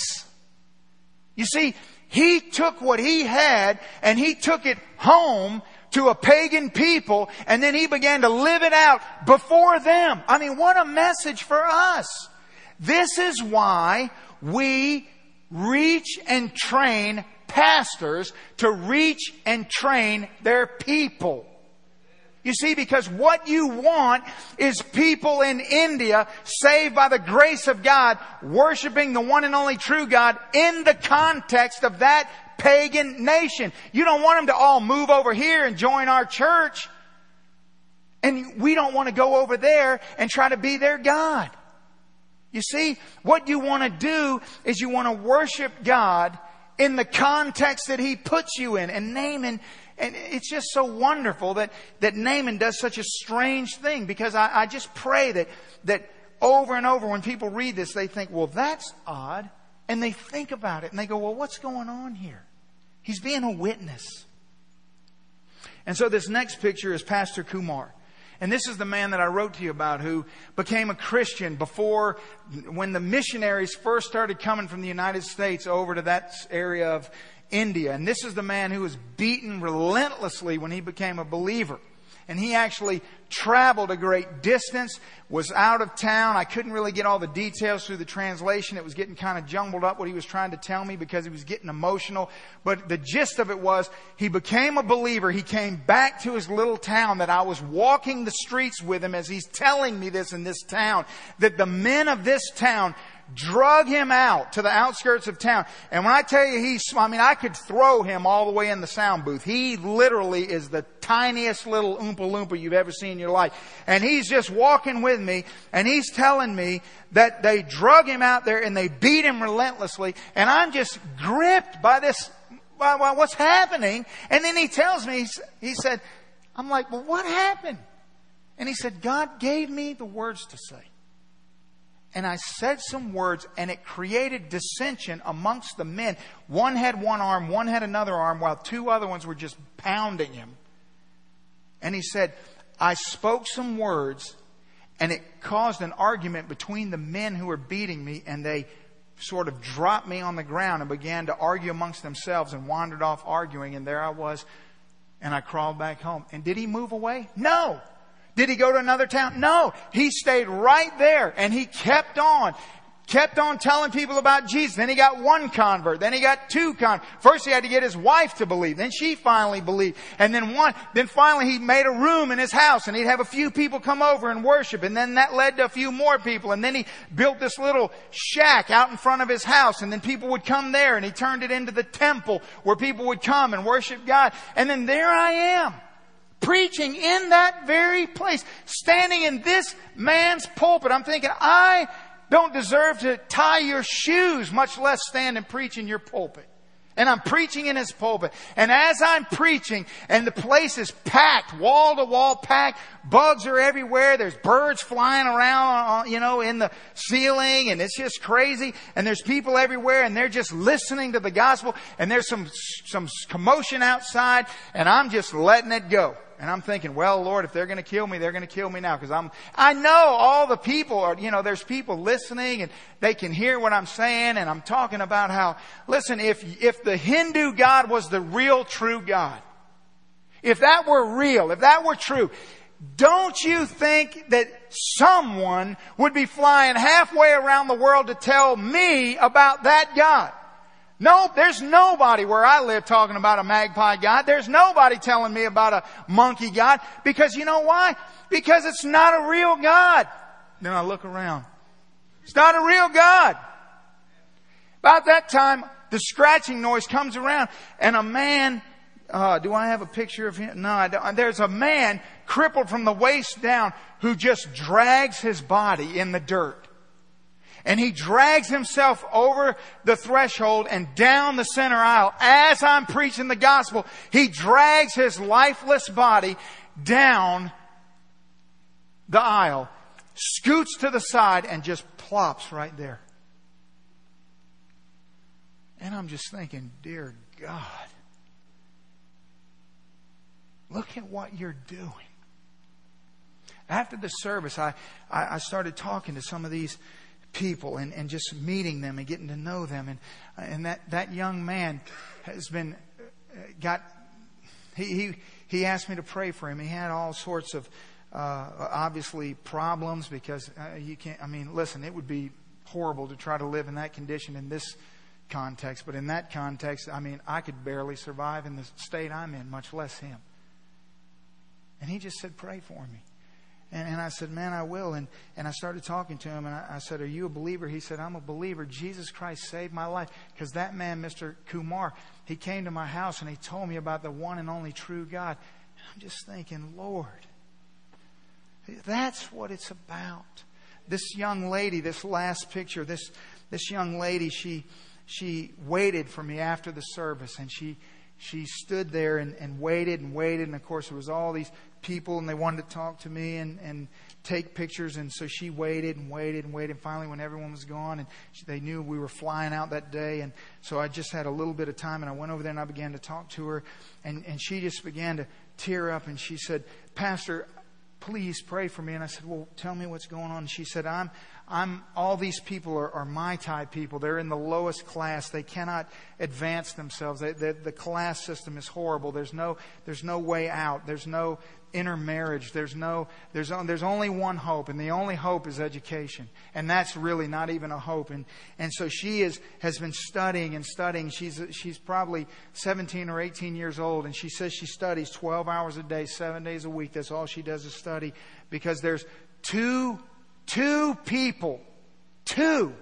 You see, he took what he had and he took it home to a pagan people and then he began to live it out before them. I mean, what a message for us. This is why we reach and train pastors to reach and train their people. You see, because what you want is people in India saved by the grace of God, worshiping the one and only true God in the context of that pagan nation. You don't want them to all move over here and join our church. And we don't want to go over there and try to be their God. You see, what you want to do is you want to worship God in the context that He puts you in. And Naaman, and it's just so wonderful that, that Naaman does such a strange thing because I, I just pray that, that over and over when people read this, they think, well, that's odd. And they think about it and they go, well, what's going on here? He's being a witness. And so this next picture is Pastor Kumar. And this is the man that I wrote to you about who became a Christian before, when the missionaries first started coming from the United States over to that area of India. And this is the man who was beaten relentlessly when he became a believer and he actually traveled a great distance, was out of town. I couldn't really get all the details through the translation. It was getting kind of jumbled up what he was trying to tell me because he was getting emotional. But the gist of it was he became a believer. He came back to his little town that I was walking the streets with him as he's telling me this in this town, that the men of this town drug him out to the outskirts of town. And when I tell you he's, I mean, I could throw him all the way in the sound booth. He literally is the tiniest little Oompa Loompa you've ever seen in your life. And he's just walking with me and he's telling me that they drug him out there and they beat him relentlessly. And I'm just gripped by this, by, by what's happening. And then he tells me, he said, I'm like, well, what happened? And he said, God gave me the words to say and I said some words and it created dissension amongst the men. One had one arm, one had another arm, while two other ones were just pounding him. And he said, I spoke some words and it caused an argument between the men who were beating me and they sort of dropped me on the ground and began to argue amongst themselves and wandered off arguing and there I was and I crawled back home. And did he move away? No. Did he go to another town? No. He stayed right there and he kept on. Kept on telling people about Jesus. Then he got one convert. Then he got two converts. First he had to get his wife to believe. Then she finally believed. And then one, then finally he made a room in his house and he'd have a few people come over and worship. And then that led to a few more people. And then he built this little shack out in front of his house. And then people would come there and he turned it into the temple where people would come and worship God. And then there I am preaching in that very place, standing in this man's pulpit. I'm thinking, I don't deserve to tie your shoes, much less stand and preach in your pulpit. And I'm preaching in his pulpit. And as I'm preaching, and the place is packed, wall to wall packed, bugs are everywhere, there's birds flying around, uh, you know, in the ceiling, and it's just crazy. And there's people everywhere, and they're just listening to the gospel, and there's some, some commotion outside, and I'm just letting it go. And I'm thinking, well, Lord, if they're going to kill me, they're going to kill me now because I'm, I know all the people are, you know, there's people listening and they can hear what I'm saying and I'm talking about how, listen, if, if the Hindu God was the real true God, if that were real, if that were true, don't you think that someone would be flying halfway around the world to tell me about that God? No, there's nobody where I live talking about a magpie God. There's nobody telling me about a monkey God. Because you know why? Because it's not a real God. Then I look around. It's not a real God. About that time, the scratching noise comes around and a man, uh, do I have a picture of him? No, don't. There's a man crippled from the waist down who just drags his body in the dirt. And he drags himself over the threshold and down the center aisle. As I'm preaching the gospel, he drags his lifeless body down the aisle, scoots to the side, and just plops right there. And I'm just thinking, dear God, look at what you're doing. After the service, I, I, started talking to some of these people and, and just meeting them and getting to know them. And, and that, that young man has been, uh, got, he, he, he asked me to pray for him. He had all sorts of, uh, obviously problems because uh, you can't, I mean, listen, it would be horrible to try to live in that condition in this context. But in that context, I mean, I could barely survive in the state I'm in, much less him. And he just said, pray for me. And, and I said, man, I will. And, and I started talking to him, and I, I said, are you a believer? He said, I'm a believer. Jesus Christ saved my life. Because that man, Mr. Kumar, he came to my house and he told me about the one and only true God. And I'm just thinking, Lord, that's what it's about. This young lady, this last picture, this, this young lady, she, she waited for me after the service and she, she stood there and, and waited and waited. And of course, there was all these people and they wanted to talk to me and, and take pictures. And so she waited and waited and waited. And finally, when everyone was gone and she, they knew we were flying out that day. And so I just had a little bit of time and I went over there and I began to talk to her. And, and she just began to tear up and she said, Pastor, please pray for me. And I said, well, tell me what's going on. And she said, I'm, I'm, all these people are, are my type people. They're in the lowest class. They cannot advance themselves. They, the, the class system is horrible. There's no, there's no way out. There's no, intermarriage. There's no, there's, there's only one hope, and the only hope is education. And that's really not even a hope. And, and so she is, has been studying and studying. She's, she's probably 17 or 18 years old, and she says she studies 12 hours a day, seven days a week. That's all she does is study because there's two, two people, two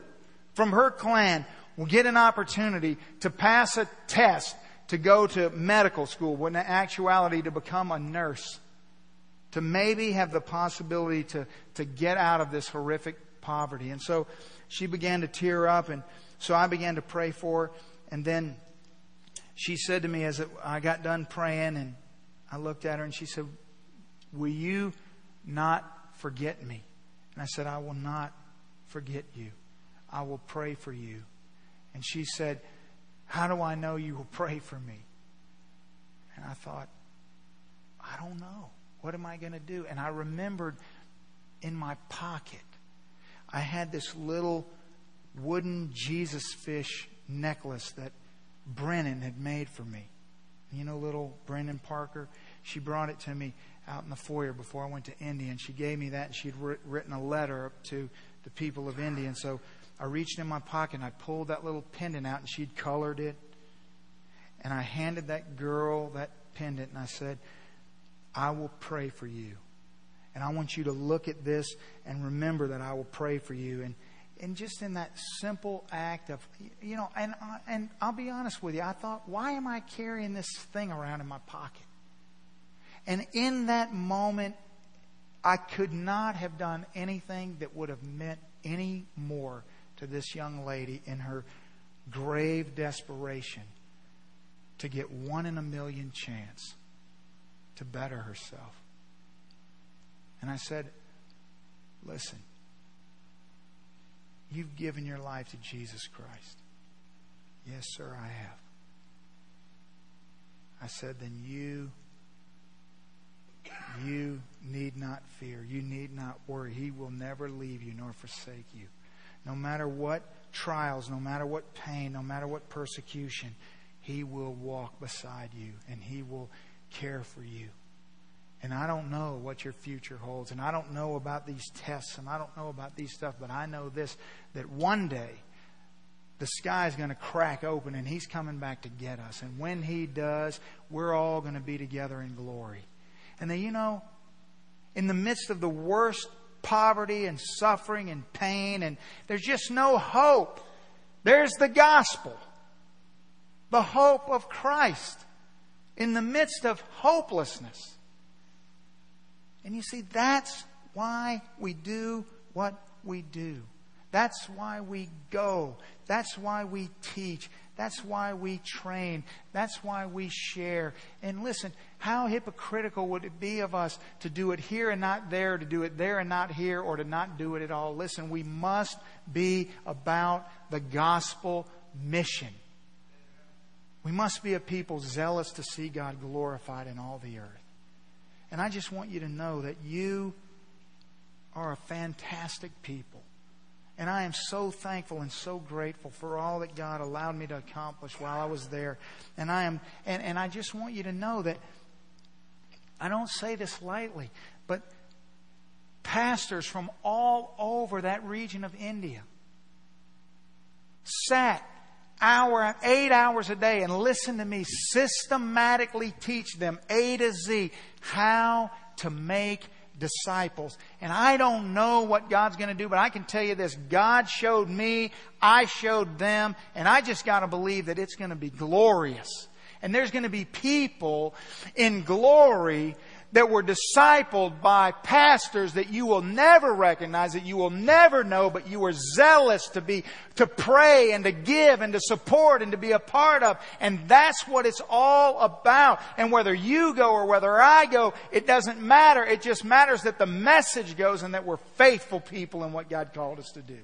from her clan will get an opportunity to pass a test to go to medical school, when in actuality to become a nurse to maybe have the possibility to, to get out of this horrific poverty. And so she began to tear up, and so I began to pray for her. And then she said to me as I got done praying, and I looked at her, and she said, Will you not forget me? And I said, I will not forget you. I will pray for you. And she said, How do I know you will pray for me? And I thought, I don't know. What am I going to do? And I remembered in my pocket, I had this little wooden Jesus fish necklace that Brennan had made for me. You know, little Brennan Parker? She brought it to me out in the foyer before I went to India, and she gave me that, and she'd written a letter to the people of India. And so I reached in my pocket and I pulled that little pendant out, and she'd colored it. And I handed that girl that pendant, and I said, I will pray for you. And I want you to look at this and remember that I will pray for you. And, and just in that simple act of, you know, and, and I'll be honest with you, I thought, why am I carrying this thing around in my pocket? And in that moment, I could not have done anything that would have meant any more to this young lady in her grave desperation to get one in a million chance to better herself. And I said, Listen, you've given your life to Jesus Christ. Yes, sir, I have. I said, Then you. You need not fear. You need not worry. He will never leave you nor forsake you. No matter what trials, no matter what pain, no matter what persecution, He will walk beside you and He will care for you. And I don't know what your future holds. And I don't know about these tests. And I don't know about these stuff. But I know this that one day the sky is going to crack open and He's coming back to get us. And when He does, we're all going to be together in glory. And then, you know, in the midst of the worst poverty and suffering and pain, and there's just no hope, there's the gospel. the hope of Christ in the midst of hopelessness. And you see, that's why we do what we do. That's why we go. That's why we teach. That's why we train. That's why we share. And listen, how hypocritical would it be of us to do it here and not there, to do it there and not here, or to not do it at all? Listen, we must be about the gospel mission. We must be a people zealous to see God glorified in all the earth. And I just want you to know that you are a fantastic people. And I am so thankful and so grateful for all that God allowed me to accomplish while I was there. And I am and, and I just want you to know that I don't say this lightly, but pastors from all over that region of India sat hour, eight hours a day and listen to me systematically teach them A to Z how to make disciples. And I don't know what God's going to do, but I can tell you this. God showed me, I showed them, and I just got to believe that it's going to be glorious. And there's going to be people in glory that were discipled by pastors that you will never recognize, that you will never know, but you were zealous to be, to pray and to give and to support and to be a part of. And that's what it's all about. And whether you go or whether I go, it doesn't matter. It just matters that the message goes and that we're faithful people in what God called us to do.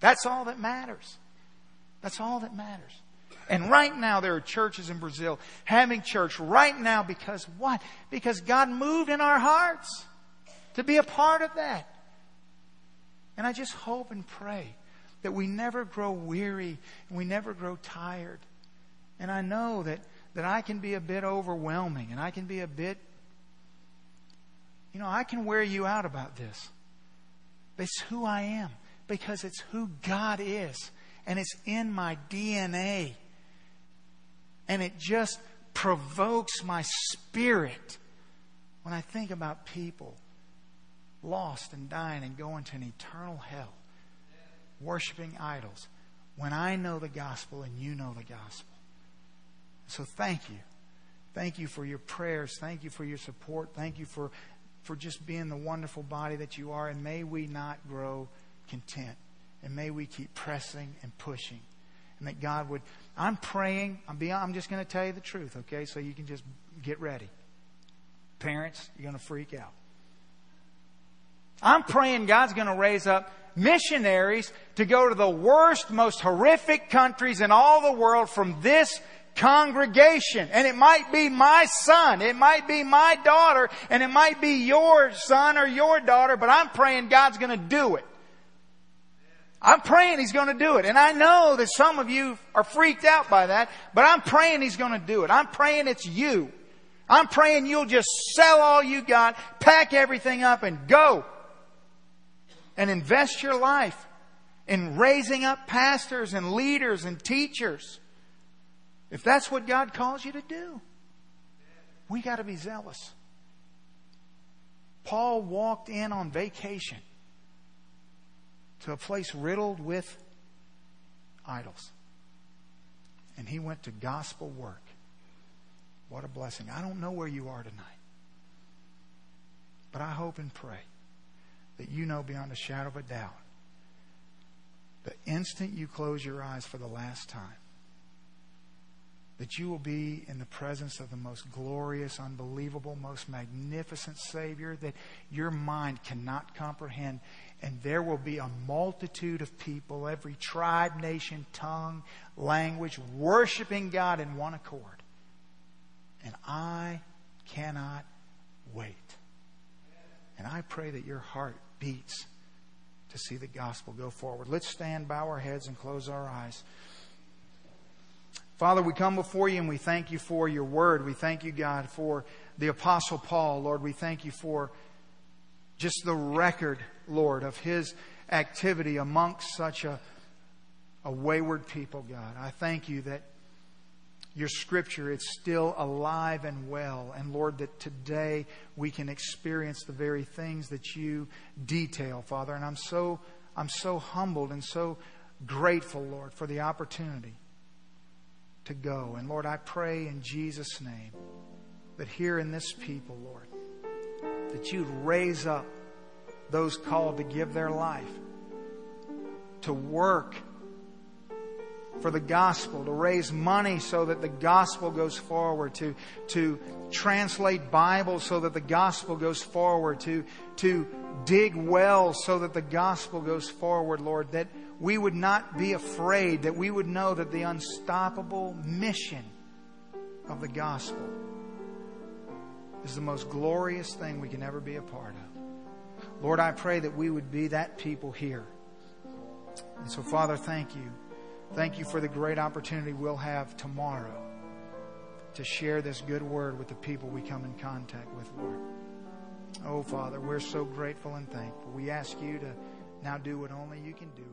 That's all that matters. That's all that matters. And right now, there are churches in Brazil having church right now because what? Because God moved in our hearts to be a part of that. And I just hope and pray that we never grow weary and we never grow tired. And I know that, that I can be a bit overwhelming and I can be a bit, you know, I can wear you out about this. But it's who I am because it's who God is and it's in my DNA and it just provokes my spirit when I think about people lost and dying and going to an eternal hell, worshiping idols, when I know the gospel and you know the gospel. So thank you. Thank you for your prayers. Thank you for your support. Thank you for, for just being the wonderful body that you are. And may we not grow content. And may we keep pressing and pushing. And that God would I'm praying. I'm, beyond, I'm just going to tell you the truth, okay? So you can just get ready. Parents, you're going to freak out. I'm praying God's going to raise up missionaries to go to the worst, most horrific countries in all the world from this congregation. And it might be my son, it might be my daughter, and it might be your son or your daughter, but I'm praying God's going to do it. I'm praying He's going to do it. And I know that some of you are freaked out by that, but I'm praying He's going to do it. I'm praying it's you. I'm praying you'll just sell all you got, pack everything up, and go. And invest your life in raising up pastors and leaders and teachers. If that's what God calls you to do, we got to be zealous. Paul walked in on vacation to a place riddled with idols. And he went to gospel work. What a blessing. I don't know where you are tonight. But I hope and pray that you know beyond a shadow of a doubt the instant you close your eyes for the last time, that you will be in the presence of the most glorious, unbelievable, most magnificent Savior that your mind cannot comprehend. And there will be a multitude of people, every tribe, nation, tongue, language, worshiping God in one accord. And I cannot wait. And I pray that your heart beats to see the gospel go forward. Let's stand, bow our heads, and close our eyes. Father, we come before you and we thank you for your word. We thank you, God, for the Apostle Paul. Lord, we thank you for just the record, Lord, of his activity amongst such a, a wayward people, God. I thank you that your scripture is still alive and well. And Lord, that today we can experience the very things that you detail, Father. And I'm so, I'm so humbled and so grateful, Lord, for the opportunity to go. And Lord, I pray in Jesus' name that here in this people, Lord, that you'd raise up those called to give their life, to work for the gospel, to raise money so that the gospel goes forward, to, to translate Bibles so that the gospel goes forward, to, to dig wells so that the gospel goes forward, Lord, that we would not be afraid, that we would know that the unstoppable mission of the gospel is the most glorious thing we can ever be a part of. Lord, I pray that we would be that people here. And so, Father, thank you. Thank you for the great opportunity we'll have tomorrow to share this good word with the people we come in contact with, Lord. Oh, Father, we're so grateful and thankful. We ask you to now do what only you can do.